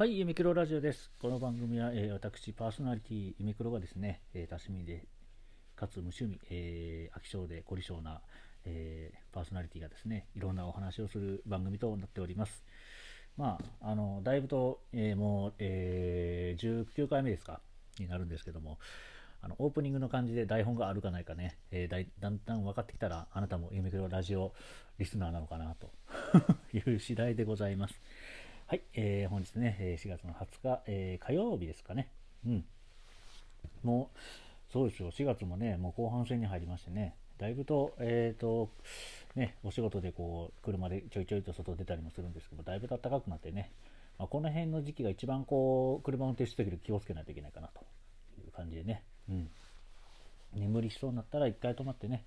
はい、ゆめくろラジオです。この番組は、えー、私、パーソナリティ、ゆめくろがですね、えー、多趣味で、かつ無趣味、えー、飽き性で凝り性な、えー、パーソナリティがですね、いろんなお話をする番組となっております。まあ、あの、だいぶと、えー、もう、えー、19回目ですか、になるんですけども、あの、オープニングの感じで台本があるかないかね、えー、だだんだん分かってきたら、あなたもゆめくろラジオリスナーなのかな、という次第でございます。はい、えー、本日ね、4月の20日、えー、火曜日ですかね。うん。もう、そうですよ、4月もね、もう後半戦に入りましてね、だいぶと、えっ、ー、と、ね、お仕事でこう、車でちょいちょいと外出たりもするんですけど、だいぶ暖かくなってね、まあ、この辺の時期が一番こう、車運転してる時気をつけないといけないかなという感じでね、うん。眠りしそうになったら一回止まってね、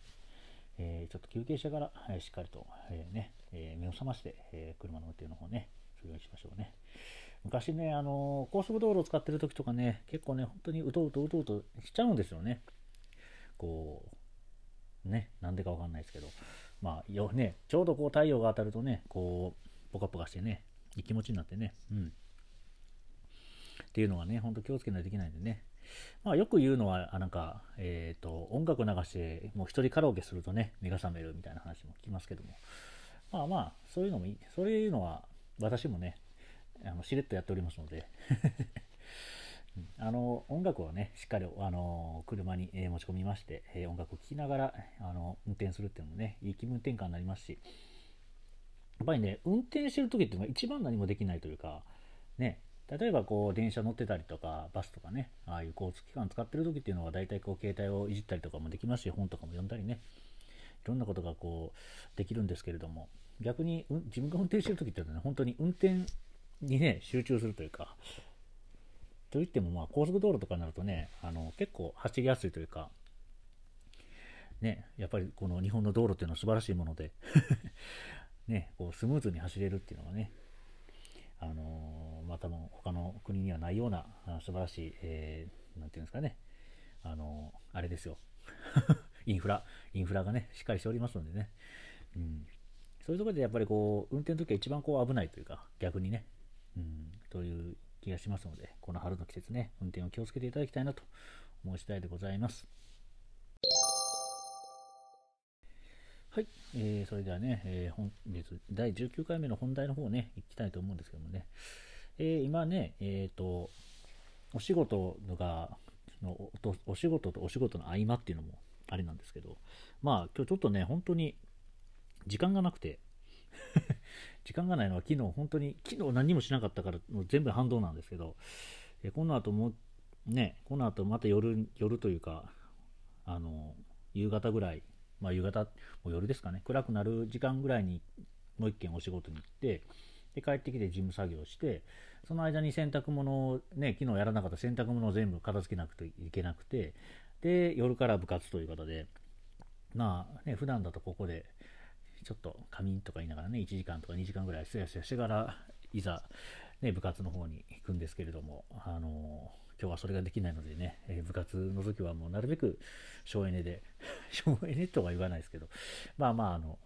えー、ちょっと休憩してから、えー、しっかりと、えー、ね、え目を覚まして、え車の運転の方ね、するようにしましょうね。昔ね、あの高速道路を使ってる時とかね、結構ね、本当にうとうとうとうとしちゃうんですよね。こう、ね、なんでかわかんないですけど、まあ、よね、ちょうどこう太陽が当たるとね、こう、ポカポカしてね、いい気持ちになってね、うん。っていうのがね、ほんと気をつけないといけないんでね。まあ、よく言うのは、あなんか、えっ、ー、と、音楽流して、もう一人カラオケするとね、目が覚めるみたいな話も聞きますけども。まあまあ、そういうのもいい。そういうのは、私もね、あのしれっとやっておりますので。あの音楽をね、しっかりあの車に、持ち込みまして、音楽を聴きながらあの運転するっていうのもね、いい気分転換になりますし、やっぱりね、運転してる時っていうのが一番何もできないというか、ね、例えばこう電車乗ってたりとか、バスとかね、ああいう交通機関使ってる時っていうのは大体こう携帯をいじったりとかもできますし、本とかも読んだりね、いろんなことがこうできるんですけれども、逆に、うん、自分が運転してる時っていうのは、ね、本当に運転にね、集中するというか、といっても、まあ、高速道路とかになるとね、あの、結構走りやすいというか、ね、やっぱりこの日本の道路っていうのは素晴らしいもので ね、こうスムーズに走れるっていうのがね、あのー、またも他の国にはないような素晴らしい、えー、なんていうんですかね、あのー、あれですよ。インフラ、インフラがね、しっかりしておりますのでね、うん、そういうところでやっぱりこう、運転の時は一番こう危ないというか、逆にね、うん、という気がしますので、この春の季節ね、運転を気をつけていただきたいなと思う次第でございます。はい、えー、それではね、えー、本日第19回目の本題の方ね、行きたいと思うんですけどもね、えー、今ね、えっ、ー、と、お仕事がのお仕事とお仕事の合間っていうのもあれなんですけど、まあ今日ちょっとね、本当に時間がなくて。時間がないのは昨日本当に昨日何もしなかったからもう全部反動なんですけど、えこの後もねこの後また夜夜というかあの夕方ぐらいまあ夕方も夜ですかね。暗くなる時間ぐらいにもう一件お仕事に行ってで帰ってきて事務作業してその間に洗濯物をね昨日やらなかった洗濯物を全部片付けなくていけなくてで夜から部活という方でまあね普段だとここでちょっと仮眠とか言いながらね、1時間とか2時間ぐらいすやすやしてから、いざ、ね、部活の方に行くんですけれども、あの、今日はそれができないのでね、えー、部活の時はもうなるべく省エネで、省エネとは言わないですけど、まあまあ、あの、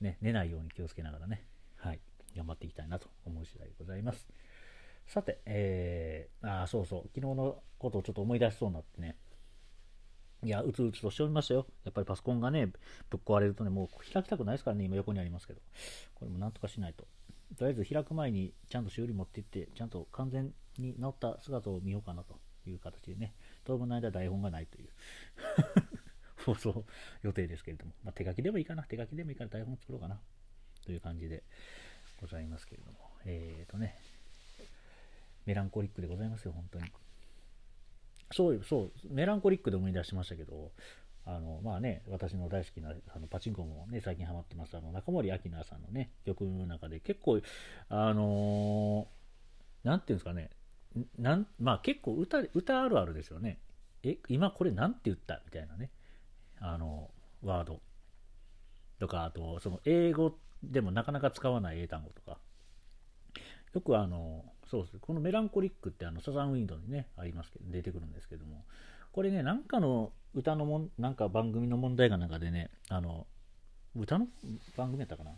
ね、寝ないように気をつけながらね、はい、頑張っていきたいなと思う次第でございます。さて、えー、あそうそう、昨日のことをちょっと思い出しそうになってね、いや、うつうつとしておりましたよ。やっぱりパソコンがね、ぶっ壊れるとね、もう開きたくないですからね、今横にありますけど。これもなんとかしないと。とりあえず開く前にちゃんと修理持っていって、ちゃんと完全に治った姿を見ようかなという形でね、当分の間台本がないという 放送予定ですけれども、まあ、手書きでもいいかな、手書きでもいいから台本作ろうかなという感じでございますけれども、えーとね、メランコリックでございますよ、本当に。そうそう、メランコリックで思い出しましたけど、あの、まあね、私の大好きなあのパチンコもね、最近ハマってます、あの、中森明菜さんのね、曲の中で結構、あのー、なんていうんですかね、なんまあ結構歌、歌あるあるですよね。え、今これなんて言った？みたいなね、あの、ワード。とか、あと、その英語でもなかなか使わない英単語とか、よくあの、そうです。このメランコリックってあのサザンウィンドウにね、ありますけど、出てくるんですけども、これね、なんかの歌のもん、なんか番組の問題が中でね、あの、歌の番組やったかな？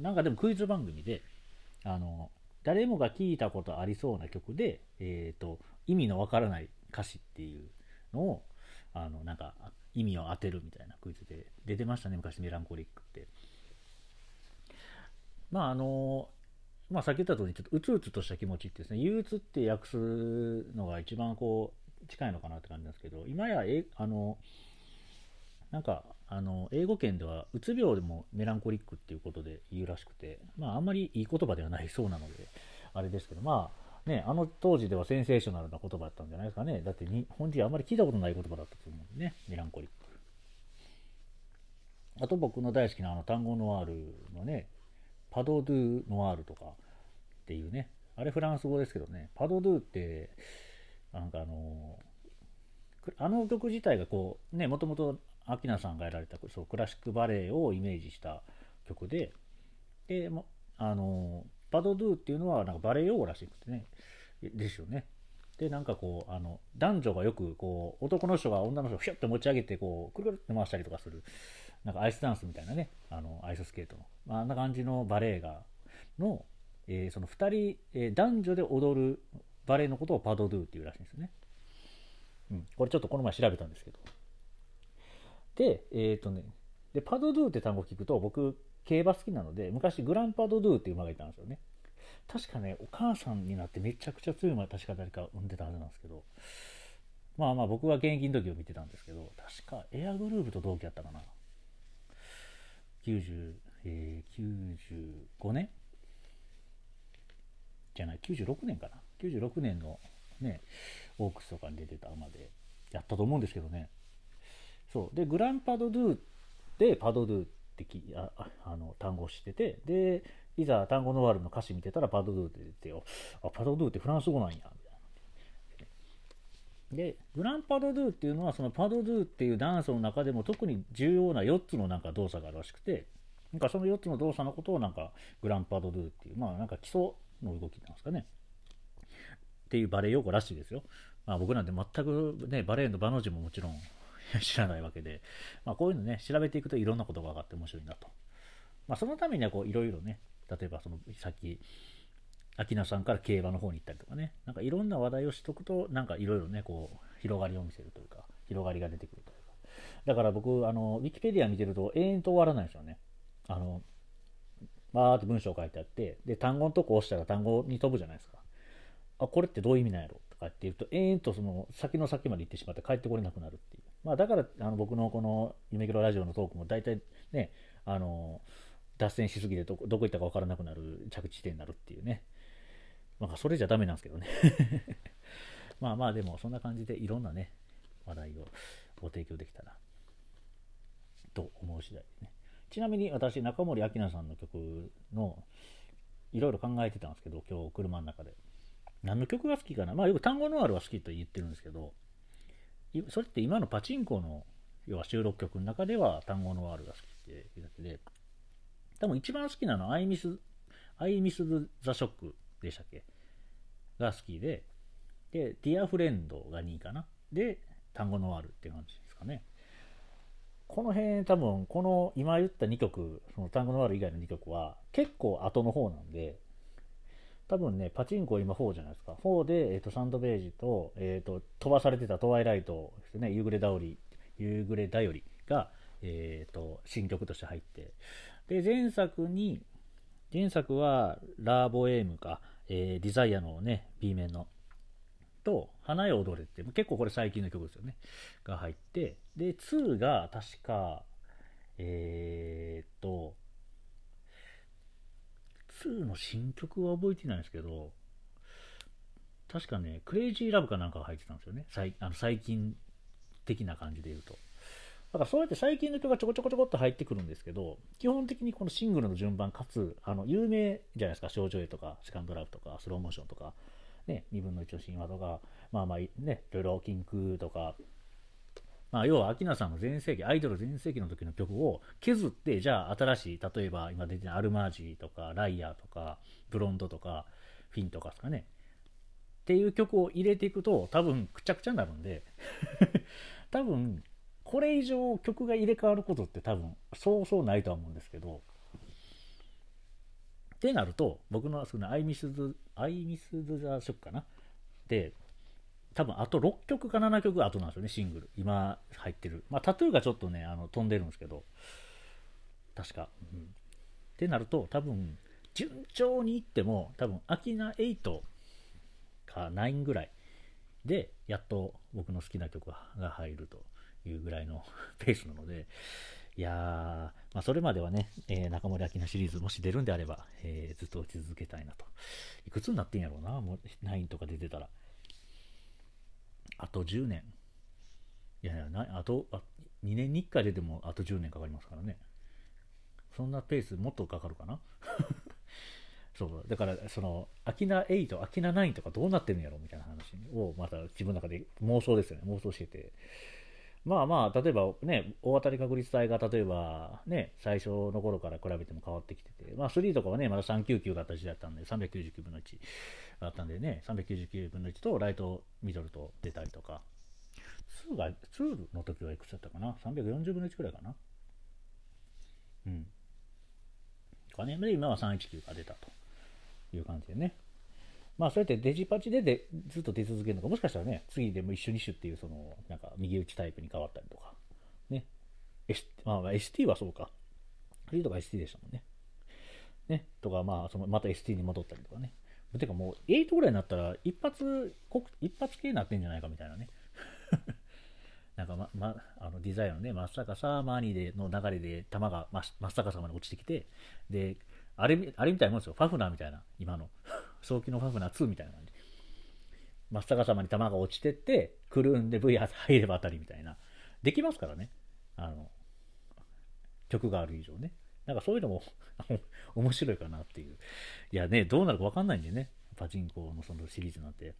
なんかでもクイズ番組で、あの、誰もが聞いたことありそうな曲で、えーと、意味のわからない歌詞っていうのをあのなんか意味を当てるみたいなクイズで出てましたね昔メランコリックって。まああのまあさっき言った通りちょっとうつうつとした気持ちってですね憂鬱って訳すのが一番こう近いのかなって感じなんですけど今やえあのなんかあの英語圏ではうつ病でもメランコリックっていうことで言うらしくて、まあ、あんまりいい言葉ではないそうなのであれですけどまあねあの当時ではセンセーショナルな言葉だったんじゃないですかね。だって日本人はあんまり聞いたことない言葉だったと思うんでねメランコリック。あと僕の大好きなあの単語ノワールのねパドドゥノワールとかっていうね。あれフランス語ですけどね。パドドゥってなんかあのあの曲自体がこうねもともとアキナさんがやられたそうクラシックバレエをイメージした曲で、で、あの、パドドゥっていうのはなんかバレエ用語らしくてね、ですよね。で、なんかこう、あの、男女がよくこう、男の人が女の人をひょって持ち上げて、こう、くるくるって回したりとかする、なんかアイスダンスみたいなね、あの、アイススケートの、まあ、あんな感じのバレエが、の、えー、その2人、えー、男女で踊るバレエのことをパドドゥっていうらしいんですよね。うん、これちょっとこの前調べたんですけど。で、えっ、ー、とね、で、パドドゥって単語聞くと、僕、競馬好きなので、昔グランパドドゥっていう馬がいたんですよね。確かね、お母さんになってめちゃくちゃ強い馬、確か誰か産んでたはずなんですけど、まあまあ僕は現役の時を見てたんですけど、確かエアグルーヴと同期やったかな。90え95年？じゃない。96年かな？96年のね、オークスとかに出てた馬でやったと思うんですけどね。そうでグランパドドゥでパドドゥってきああの単語を知っててでいざ単語のワールの歌詞見てたらパドドゥって出てよあパドドゥってフランス語なんやでグランパドドゥっていうのはそのパドドゥっていうダンスの中でも特に重要な4つのなんか動作があるらしくてなんかその4つの動作のことをなんかグランパドドゥっていうまあなんか基礎の動きなんですかねっていうバレエ用語らしいですよ。まあ、僕なんて全くねバレエの場の字ももちろん 知らないわけで、まあ、こういうのね、調べていくといろんなことが分かって面白いなと。まあ、そのためにはこういろいろね、例えばそのさっき、秋名さんから競馬の方に行ったりとかね、なんかいろんな話題をしとくと、なんかいろいろね、こう、広がりを見せるというか、広がりが出てくるというか。だから僕、あの、ウィキペディア見てると永遠と終わらないですよね。あの、バーって文章書いてあって、で、単語のとこ押したら単語に飛ぶじゃないですか。あ、これってどういう意味なんやろ？とかって言うと、永遠とその先の先まで行ってしまって帰ってこれなくなるっていう。まあ、だからあの僕のこの夢キロラジオのトークも大体ね、あの脱線しすぎてどこどこ行ったか分からなくなる着地点になるっていうね。まあ、それじゃダメなんですけどね まあまあ、でもそんな感じでいろんなね、話題をご提供できたらと思う次第ですね。ちなみに私、中森明菜さんの曲のいろいろ考えてたんですけど、今日車の中で。何の曲が好きかなまあよく単語のあるは好きと言ってるんですけど、それって今のパチンコの要は収録曲の中では単語のワールが好きっていうだけで、多分一番好きなのは I miss, I miss the shock でしたっけ？が好きで、で、Dear Friend が2位かな。で、単語のワールっていう感じですかね。この辺多分、この今言った2曲、その単語のワール以外の2曲は結構後の方なんで、多分ね、パチンコ今4じゃないですか。4で、えーと、サンドベージと,、えーと、飛ばされてたトワイライトですね、夕暮れだより、夕暮れだよりが、えーと、新曲として入って、で、前作に、前作はラーボエームか、えー、ディザイアのね、B 面の、と、花よ踊れって、結構これ最近の曲ですよね、が入って、で、2が確か、えー、っと、2の新曲は覚えてないんですけど、確かね、クレイジーラブかなんかが入ってたんですよね。最あの最近的な感じで言うと。だからそうやって最近の曲がちょこちょこちょこっと入ってくるんですけど、基本的にこのシングルの順番かつ、あの有名じゃないですか、少女絵とか、セカンドラブとか、スローモーションとか、ね、2分の1の神話とか、まあまあね、いろいろキンクとか、まあ、要は、アさんの全盛期、アイドル全盛期の時の曲を削って、じゃあ新しい、例えば今出てるアルマージとか、ライアーとか、ブロンドとか、フィンとかですかね。っていう曲を入れていくと、多分くちゃくちゃになるんで 多分、これ以上曲が入れ替わることって多分、そうそうないとは思うんですけど、ってなると、僕のそのアイミスズ、アイミスズ・ザ・ショックかな？で、多分あと6曲か7曲後なんですよね、シングル。今入ってる。まあ、タトゥーがちょっとね、あの飛んでるんですけど、確か。うん、ってなると、多分、順調にいっても、多分、アキナ8か9ぐらいで、やっと僕の好きな曲が入るというぐらいの ペースなので、いやー、まあ、それまではね、えー、中森明菜シリーズもし出るんであれば、えー、ずっと落ち続けたいなと。いくつになってんやろうな、もう9とか出てたら。あと10年。いやいや、なあとあ2年に1回出てもあと10年かかりますからね。そんなペースもっとかかるかな？そうだからそのアキナ8アキナ9とかどうなってるんやろうみたいな話をまた自分の中で妄想ですよね妄想しててまあまあ例えばね大当たり確率帯が例えばね最初の頃から比べても変わってきててまあ3とかはねまだ399があった時代だったんで399分の1があったんでね399分の1とライトミドルと出たりとか。2が2の時はいくつだったかな？340分の1くらいかな？うん。金で今は319が出たという感じでね。まあそうやってデジパチででずっと出続けるのか、もしかしたらね、次でも一緒に種っていうその、なんか右打ちタイプに変わったりとか、ね。S、まあ ST はそうか。3とか ST でしたもんね。ね。とか、まあそのまた ST に戻ったりとかね。てかもう8ぐらいになったら一発、一発系になってんじゃないかみたいなね。なんかま、ま、あのデザインのね、真っ逆さマーニーでの流れで球が真っ逆さまで落ちてきて、で、あれ、あれみたいなもんですよ。ファフナーみたいな、今の。早期のファフナー2みたいな感じ。真っ逆さまに球が落ちてって、くるんで V 入れば当たりみたいな。できますからね。あの、曲がある以上ね。なんかそういうのも 面白いかなっていう。いやね、どうなるかわかんないんでね。パチンコのそのシリーズなんて。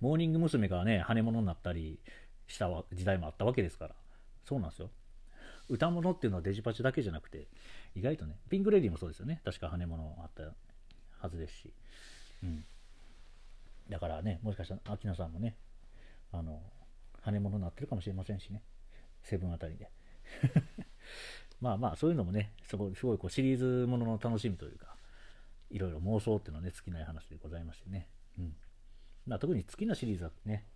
モーニング娘。がね、羽物になったりした時代もあったわけですから。そうなんですよ。歌物っていうのはデジパチだけじゃなくて、意外とね、ピンクレディーもそうですよね。確か羽物あったはずですし。うん。だからね、もしかしたら、秋名さんもね、あの、羽物になってるかもしれませんしね。セブンあたりで。まあまあ、そういうのもね、すごい、すごいこうシリーズものの楽しみというか、いろいろ妄想っていうのはね、尽きない話でございましてね。うん。まあ、特に好きなシリーズはね、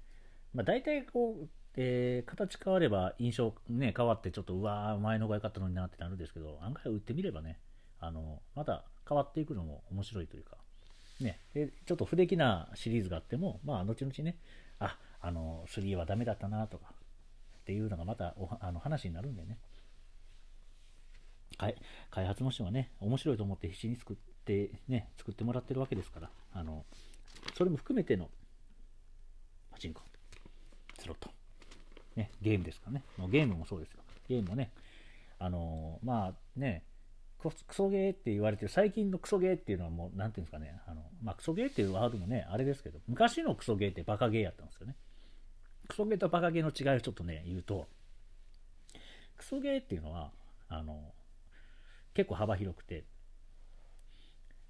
まあ、大体こう、えー、形変われば印象、ね、変わってちょっとうわー前の方が良かったのになってなるんですけど案外打ってみればねあのまた変わっていくのも面白いというか、ね、でちょっと不出来なシリーズがあっても、まあ、後々ねああの3はダメだったなとかっていうのがまたおあの話になるんでね開発の人はね面白いと思って必死に作ってね作ってもらってるわけですからあのそれも含めてのパチンコスロットね、ゲームですかね。ゲームもそうですよ。ゲームもね、あの、まあね、クソゲーって言われてる、最近のクソゲーっていうのはもう、なんていうんですかね、あの、まあ、クソゲーっていうワードもね、あれですけど、昔のクソゲーってバカゲーやったんですよね。クソゲーとバカゲーの違いをちょっとね、言うと、クソゲーっていうのは、あの、結構幅広くて、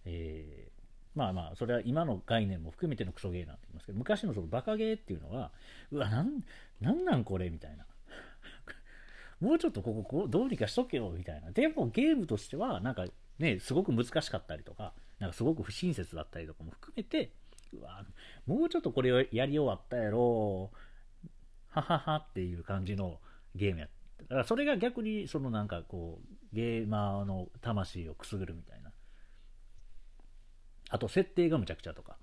えまあまあ、それは今の概念も含めてのクソゲーなんて言いますけど、昔のそのバカゲーっていうのは、うわ、なん、なんなんこれみたいな。もうちょっとこここうどうにかしとけよみたいな。でもゲームとしては、なんかね、すごく難しかったりとか、なんかすごく不親切だったりとかも含めて、うわ、もうちょっとこれをやり終わったやろ、はははっていう感じのゲームやだからそれが逆にそのなんかこう、ゲーマーの魂をくすぐるみたいな。あと設定がむちゃくちゃとか。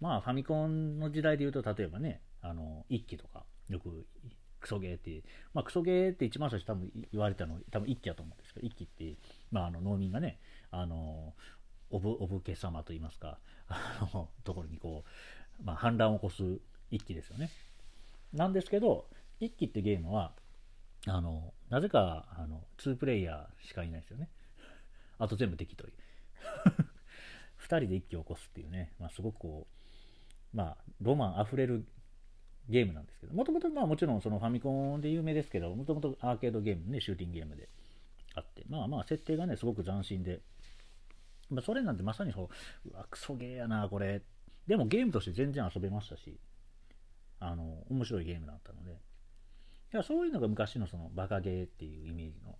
まあファミコンの時代で言うと、例えばね、あの、一機とか、よくクソゲーって、まあクソゲーって一番最初多分言われたの、多分一機だと思うんですけど、一機って、まああの農民がね、あの、おぶ、お武家様といいますか、あの、ところにこう、まあ反乱を起こす一機ですよね。なんですけど、一機ってゲームは、あの、なぜか、あの、2プレイヤーしかいないですよね。あと全部敵という。2人で一気を起こすっていうね、まあ、すごくこう、まあ、ロマンあふれるゲームなんですけど、もともとまあもちろんそのファミコンで有名ですけど、もともとアーケードゲームね、シューティングゲームであって、まあまあ設定がね、すごく斬新で、まあ、それなんてまさにそう、うわ、クソゲーやな、これ。でもゲームとして全然遊べましたし、あの、面白いゲームだったので、いやそういうのが昔のそのバカゲーっていうイメージの、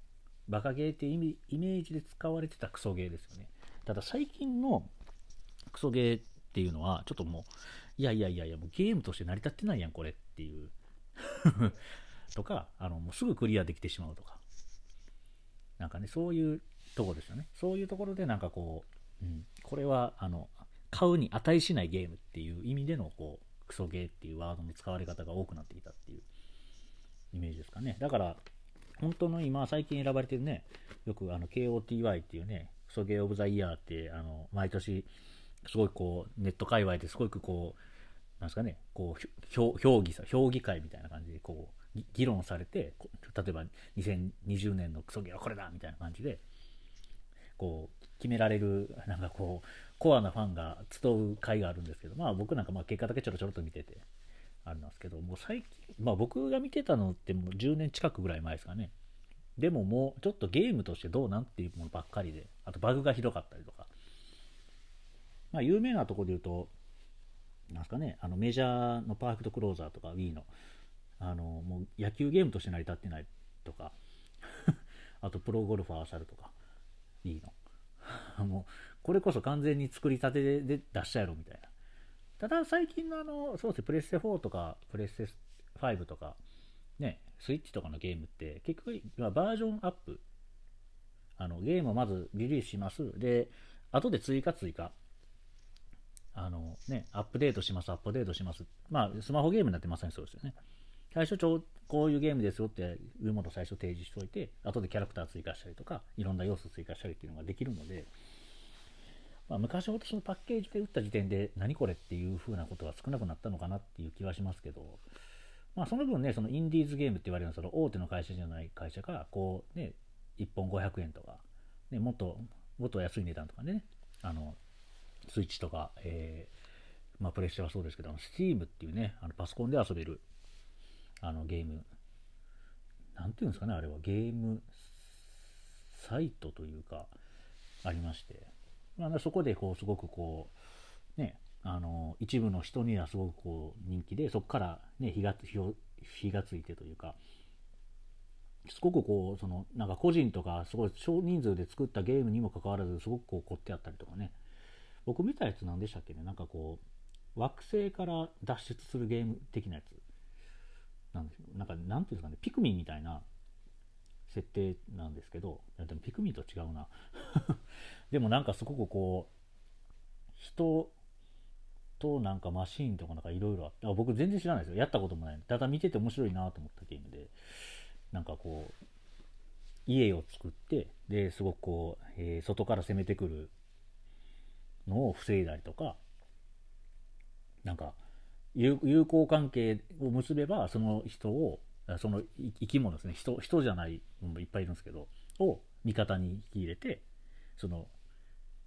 バカゲーっていうイメージで使われてたクソゲーですよね。ただ最近のクソゲーっていうのは、ちょっともう、いやいやいやいや、もうゲームとして成り立ってないやん、これっていう とか、あの、もうすぐクリアできてしまうとか。なんかね、そういうとこですよね。そういうところでなんかこう、うん、これは、あの、買うに値しないゲームっていう意味での、こう、クソゲーっていうワードの使われ方が多くなってきたっていうイメージですかね。だから、本当の今、最近選ばれてるね、よくあの KOTY っていうね、クソゲーオブザイヤーって、あの、毎年、すごいこう、ネット界隈ですごくこう、なんですかね、こう、評議さ、評議会みたいな感じで、こう、議論されて、例えば2020年のクソゲーはこれだみたいな感じで、こう、決められる、なんかこう、コアなファンが集う会があるんですけど、まあ僕なんかまあ結果だけちょろちょろと見てて、あれなんですけど、もう最近、まあ僕が見てたのってもう10年近くぐらい前ですかね。でももうちょっとゲームとしてどうなんっていうものばっかりで、あとバグがひどかったりとか。まあ有名なとこで言うと、なんすかね、あのメジャーのパーフェクトクローザーとか Wii の、あの、もう野球ゲームとして成り立ってないとか、あとプロゴルファーサルとか、Wii の。もう、これこそ完全に作りたてで出したやろみたいな。ただ最近のあの、そうですね、プレステ4とか、プレステ5とか、ね、スイッチとかのゲームって結局今バージョンアップあのゲームをまずリリースしますで後で追加追加あのね、アップデートします、アップデートします。まあ、スマホゲームになってまさにそうですよね。最初ちょ、こういうゲームですよっていうものを最初提示しておいて、後でキャラクター追加したりとか、いろんな要素追加したりっていうのができるので、まあ、昔ほどそのパッケージで打った時点で何これっていう風なことは少なくなったのかなっていう気はしますけど、まあ、その分ね、そのインディーズゲームって言われるその大手の会社じゃない会社が、こうね、1本500円とか、ね、もっと、もっと安い値段とかね、あの、スイッチとか、えー、まあ、プレステはそうですけど、Steam っていうね、あのパソコンで遊べるあのゲーム、なんていうんですかね、あれは。ゲームサイトというか、ありまして、まあ、そこでこう、すごくこう、ね、あの、一部の人にはすごくこう、人気で、そこからね、火が、火がついてというか、すごくこう、その、なんか個人とか、すごい少人数で作ったゲームにもかかわらず、すごくこう凝ってあったりとかね、僕見たやつ何でしたっけね？なんかこう惑星から脱出するゲーム的なやつ。なんですなんかなんていうんですかね？ピクミンみたいな設定なんですけど。でもピクミンと違うな。でもなんかすごくこう人となんかマシーンとかなんかいろいろあって僕全然知らないですよ。やったこともないただ見てて面白いなと思ったゲームで。なんかこう家を作ってですごくこう、えー、外から攻めてくるのを防いだりとか、なんか、友好関係を結べば、その人を、その生き物ですね、人、人じゃないものもいっぱいいるんですけど、を味方に引き入れて、その、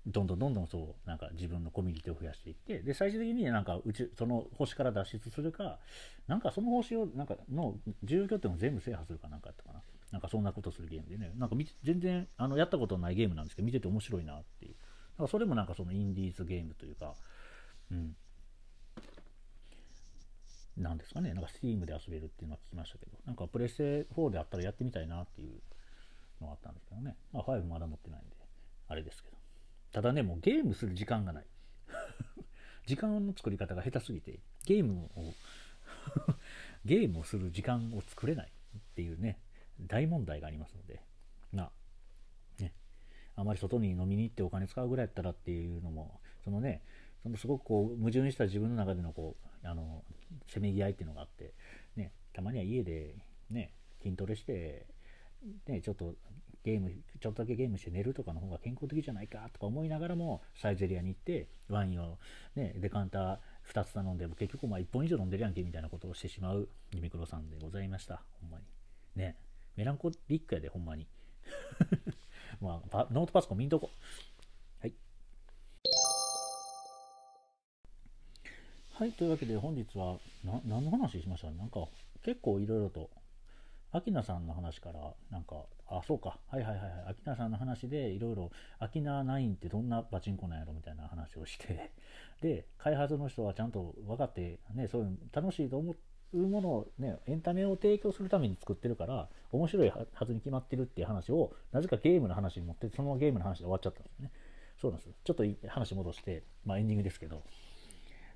どんどんどんどんそう、なんか自分のコミュニティを増やしていって、で、最終的になんかうち、その星から脱出するか、なんかその星を、なんかの住居点を全部制覇するかなんかやったかな。なんかそんなことするゲームでね、なんか全然あのやったことないゲームなんですけど、見てて面白いなっていう。からそれもなんかそのインディーズゲームというか、うん。なんですかね、なんか Steam で遊べるっていうのは聞きましたけど、なんかプレステ4であったらやってみたいなっていうのがあったんですけどね。まあ5まだ持ってないんで、あれですけど。ただね、もうゲームする時間がない。時間の作り方が下手すぎて、ゲームを ゲームをする時間を作れないっていうね、大問題がありますので、まあ、あまり外に飲みに行ってお金使うぐらいやったらっていうのも、そのね、そのすごくこう矛盾した自分の中でのこうあのせめぎ合いっていうのがあって、ね、たまには家で、ね、筋トレして、ね、ちょっとゲーム、ちょっとだけゲームして寝るとかの方が健康的じゃないかとか思いながらも、サイゼリアに行って、ワインを、ね、デカンター2つ頼んでも結局まあ1本以上飲んでるやんけみたいなことをしてしまうユミクロさんでございました。ほんまに。ね。メランコリックやで、ほんまに。まあ、ノートパソコン見んとこ。はい。はい、というわけで本日は、な、何の話しました？なんか、結構いろいろと、アキナさんの話から、なんか、あ、そうか。はいはいはいはい。アキナさんの話で、いろいろ、アキナ9ってどんなパチンコなんやろみたいな話をして、で、開発の人はちゃんと分かって、ね、そういうの楽しいと思って、いうものをね、エンタメを提供するために作ってるから、面白いはずに決まってるっていう話を、なぜかゲームの話に持って、そのままゲームの話で終わっちゃったんですね。そうなんですちょっと話戻して、まあ、エンディングですけど、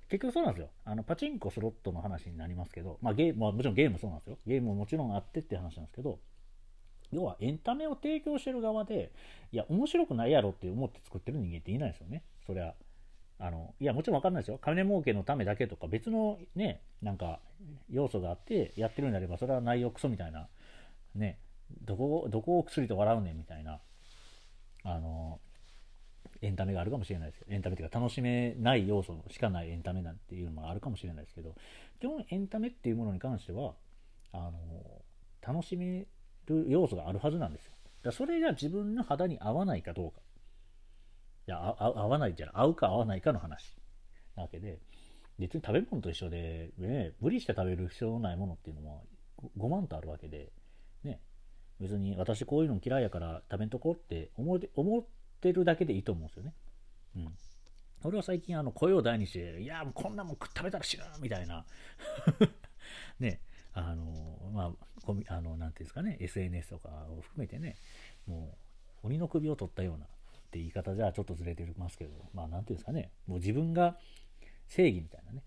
結局そうなんですよ。あのパチンコ、スロットの話になりますけど、まあゲーム、まあ、もちろんゲームそうなんですよ。ゲームももちろんあってって話なんですけど、要はエンタメを提供してる側で、いや、面白くないやろって思って作ってる人間っていないですよね。そりゃ、あの、いや、もちろんわかんないですよ。金儲けのためだけとか、別のね、なんか、要素があってやってるんであれば、それは内容クソみたいな、ね、どこ、どこを薬と笑うねんみたいな、あの、エンタメがあるかもしれないですけど、エンタメっていうか楽しめない要素しかないエンタメなんていうのもあるかもしれないですけど、基本エンタメっていうものに関しては、あの、楽しめる要素があるはずなんですよ。だそれが自分の肌に合わないかどうか。いや、合わないじゃん合うか合わないかの話。なわけで、別に食べ物と一緒で、ね、無理して食べる必要のないものっていうのは5万とあるわけで、ね、別に私こういうの嫌いやから食べんとこって思思ってるだけでいいと思うんですよね。うん。俺は最近あの声を大にして、いや、もうこんなもん食べたら死ぬみたいな。ね、あの、まあ、あの、なんていうんですかね、SNS とかを含めてね、もう、鬼の首を取ったようなって言い方じゃちょっとずれてますけど、まあ、なていうんですかね、もう自分が正義みたいなね、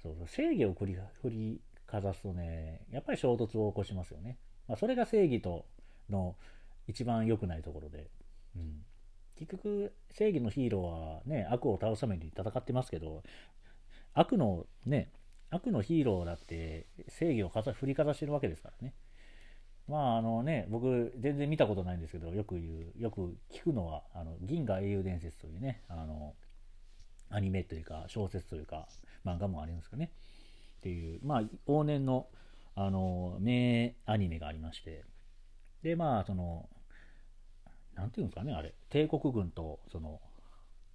そうそう正義を振り振りかざすとね、やっぱり衝突を起こしますよね。まあ、それが正義との一番良くないところで、うん、結局、正義のヒーローはね、悪を倒すために戦ってますけど、悪のね、悪のヒーローだって正義を振りかざしてるわけですからね。まああのね、僕全然見たことないんですけど、よく言う、よく聞くのは、あの銀河英雄伝説というね、あの、アニメというか小説というか漫画もありますかね。っていう、まあ往年のあの名アニメがありまして、で、まあその、なんていうんですかね、あれ、帝国軍と、その、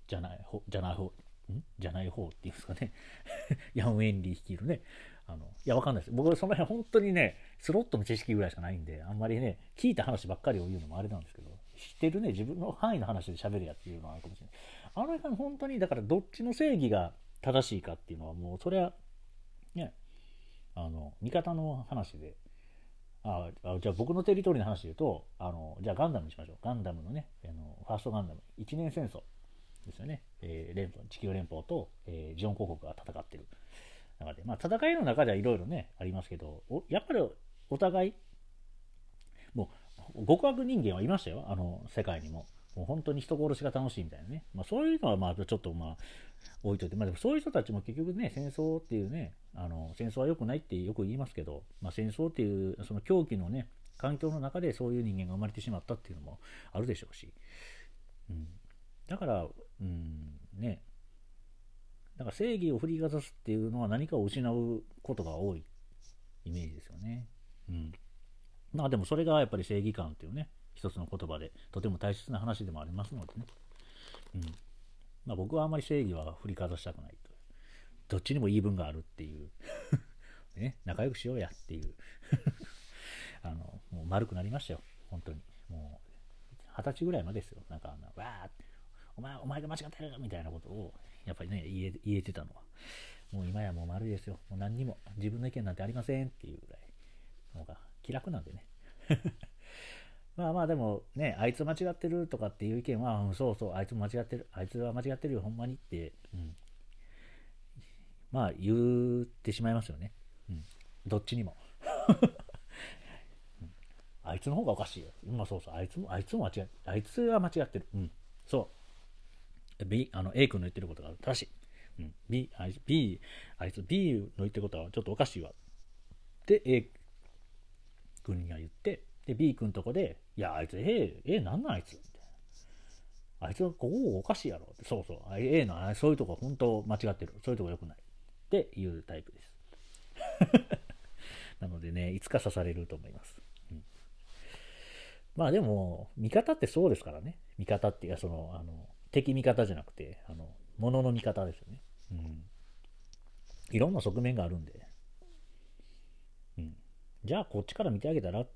じゃない、じゃない方、ん？じゃない方っていうんですかね。ヤン・ウェンリー率いるね。あの、いや、わかんないです。僕、その辺本当にね、スロットの知識ぐらいしかないんで、あんまりね、聞いた話ばっかりを言うのもあれなんですけど、知ってるね、自分の範囲の話で喋るやっていうのはあるかもしれない。あの辺本当に、だからどっちの正義が正しいかっていうのはもう、それは、ね、あの、味方の話で、ああじゃあ僕のテリトリーの話で言うと、あの、じゃあガンダムにしましょう。ガンダムのね、あのファーストガンダム、一年戦争ですよね。えー、連邦、地球連邦と、えー、ジオン公国が戦ってるで、まあ戦いの中ではいろいろね、ありますけど、おやっぱりお互い、もう、極悪人間はいましたよ、あの世界にも。もう本当に人殺しが楽しいみたいなね。まあそういうのはまあちょっとまあ置いといて、まあでもそういう人たちも結局ね、戦争っていうね、あの戦争は良くないってよく言いますけど、まあ戦争っていうその狂気のね、環境の中でそういう人間が生まれてしまったっていうのもあるでしょうし。うん。だから、うん、ね。だから正義を振りかざすっていうのは何かを失うことが多いイメージですよね。うん。まあでもそれがやっぱり正義感っていうね、一つの言葉でとても大切な話でもありますのでね、うん。まあ、僕はあんまり正義は振りかざしたくないとどっちにも言い分があるっていう。ね、仲良くしようやっていう。あのもう丸くなりましたよ。本当に。もう二十歳ぐらいまでですよ。なんかあのわーってお前お前が間違ってるみたいなことを。やっぱりね言え言えてたのはもう今やもう丸いですよもう何にも自分の意見なんてありませんっていうぐらいのが気楽なんでね まあまあでもね、あいつ間違ってるとかっていう意見は、うん、そうそう、あいつ間違ってる、あいつは間違ってるよ、ほんまにって、うん、まあ言ってしまいますよね。うん、どっちにも。うん、あいつの方がおかしいよ。まあそうそう、あいつも、あいつも間違、あいつは間違ってる。うん、そう。B、あの A 君の言ってることが正しい。うん、B、あいつ、B、あいつ B の言ってることはちょっとおかしいわ。で、A 君が言って、で、B 君とこで、いや、あいつ A、A なんなんあいつあいつはここおかしいやろって。そうそう。A のそういうとこ本当間違ってる。そういうとこ良くない。っていうタイプです。なのでね、いつか刺されると思います。まあでも、味方ってそうですからね。味方っていうか、その、あの、敵味方じゃなくて、あの、物の味方ですよね。うん。いろんな側面があるんで。うん。じゃあ、こっちから見てあげたらっ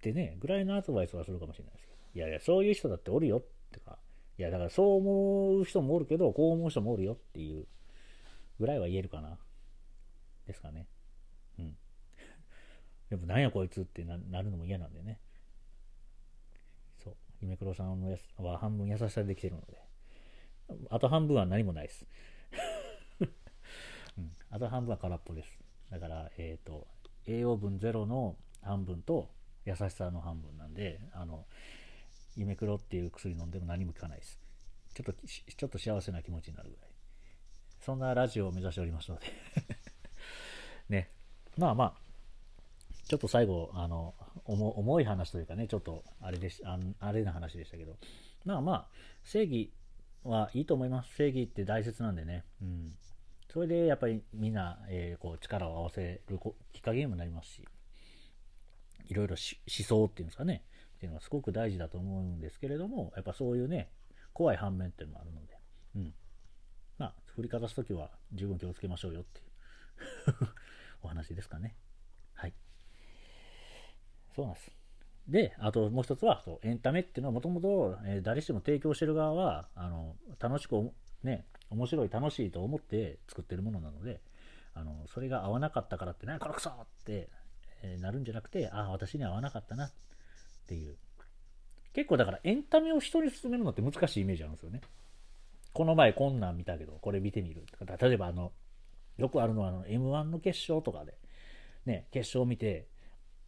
てね、ぐらいのアドバイスはするかもしれないですけど、いやいや、そういう人だっておるよってか、いや、だからそう思う人もおるけど、こう思う人もおるよっていうぐらいは言えるかな。ですかね。うん。でも、なんやこいつってなるのも嫌なんでね。夢黒さんのやつは半分優しさでできてるので、あと半分は何もないです。うん、あと半分は空っぽです。だから、えっ、ー、と、栄養分ゼロの半分と優しさの半分なんで、あの、イメクロっていう薬飲んでも何も効かないです。ちょっと、ちょっと幸せな気持ちになるぐらい。そんなラジオを目指しておりますので ね。まあまあ、ちょっと最後、あの、重い話というかね、ちょっとあれでしああれな話でしたけど、まあまあ、正義はいいと思います。正義って大切なんでね。うん。それでやっぱりみんな、えー、こう力を合わせるきっかけにもなりますし、いろいろ思想っていうんですかね、っていうのはすごく大事だと思うんですけれども、やっぱそういうね、怖い反面っていうのもあるので、うん。まあ、振りかざすときは十分気をつけましょうよっていう お話ですかね。そうなんです。で、あともう一つは、そうエンタメっていうのはもともと誰しも提供してる側は、あの楽しく、ね、面白い、楽しいと思って作ってるものなので、あのそれが合わなかったからって、ね、これくそって、え、なるんじゃなくて、ああ、私には合わなかったなっていう。結構だからエンタメを人に勧めるのって難しいイメージあるんですよね。この前こんなん見たけど、これ見てみるとか、例えばあの、よくあるのはあの M1 の決勝とかで、ね、決勝見て、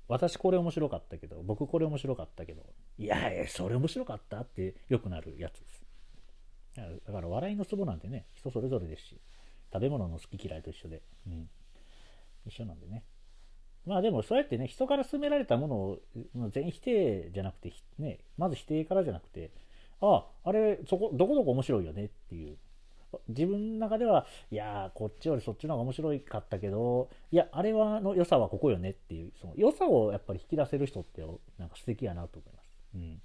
私これ面白かったけど、僕これ面白かったけど、いやいや、それ面白かったってよくなるやつです。だから笑いのツボなんてね、人それぞれですし、食べ物の好き嫌いと一緒で、うん、一緒なんでね。まあでもそうやってね、人から勧められたものを全否定じゃなくて、ね、まず否定からじゃなくて、ああ、あれ、そこ、どこどこ面白いよねっていう自分の中では、いやこっちよりそっちの方が面白かったけど、いや、あれはの良さはここよねっていう、その良さをやっぱり引き出せる人って、なんか素敵やなと思います。うん。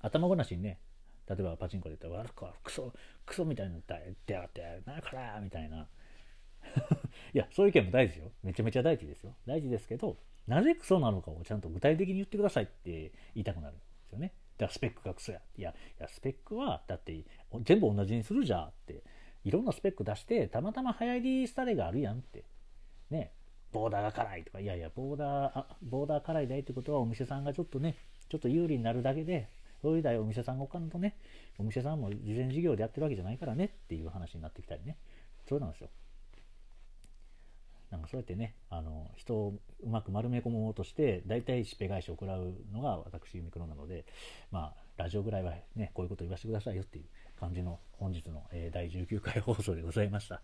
頭ごなしにね、例えばパチンコで言ったら、悪くはクソ、クソみたいなのって、って、なからみたいな。いや、そういう意見も大事ですよ。めちゃめちゃ大事ですよ。大事ですけど、なぜクソなのかをちゃんと具体的に言ってくださいって言いたくなるんですよね。だからスペックがクソや。いや、いやスペックは、だって全部同じにするじゃんって。いろんなスペック出して、たまたま流行り廃れがあるやんって。ね。ボーダーが辛いとか、いやいや、ボーダー、あボーダー辛いだいってことはお店さんがちょっとね、ちょっと有利になるだけで、そういう代お店さんが置かんとね、お店さんも事前事業でやってるわけじゃないからねっていう話になってきたりね。そうなんですよ。なんかそうやってね、あの人をうまく丸め込もうとして、大体しっぺ返しを食らうのが私、ユミクロなので、まあ、ラジオぐらいはね、こういうこと言わせてくださいよっていう感じの本日の、えー、第19回放送でございました。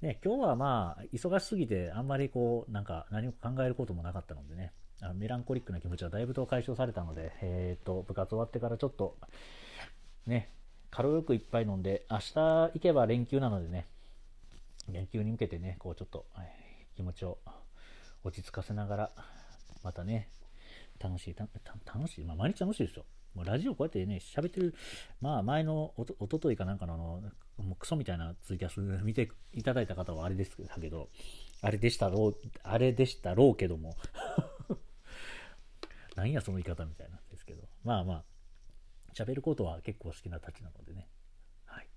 ね、今日はまあ、忙しすぎて、あんまりこう、なんか何も考えることもなかったのでね、あのメランコリックな気持ちはだいぶと解消されたので、えっ、と、部活終わってからちょっと、ね、軽く一杯飲んで、明日行けば連休なのでね、連休に向けてね、こうちょっと、はい気持ちを落ち着かせながら、またね、楽しい、楽しい、まあ、毎日楽しいですよ。もうラジオこうやってね、喋ってる、まあ前のおとおとといかなんかのあの、もうクソみたいなツイキャス見ていただいた方はあれですけど、あれでしたろう、あれでしたろうけども なんやその言い方みたいなんですけど、まあまあ、喋ることは結構好きなたちなのでね、はい。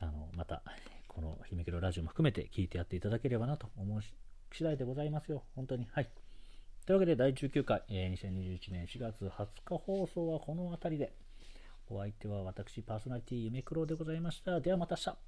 あの、また、この姫キロラジオも含めて聞いてやっていただければなと思う次第でございますよ。本当に。はい。というわけで第19回、えー、2021年4月20日放送はこの辺りで。お相手は私、パーソナリティ夢黒でございました。ではまた明日。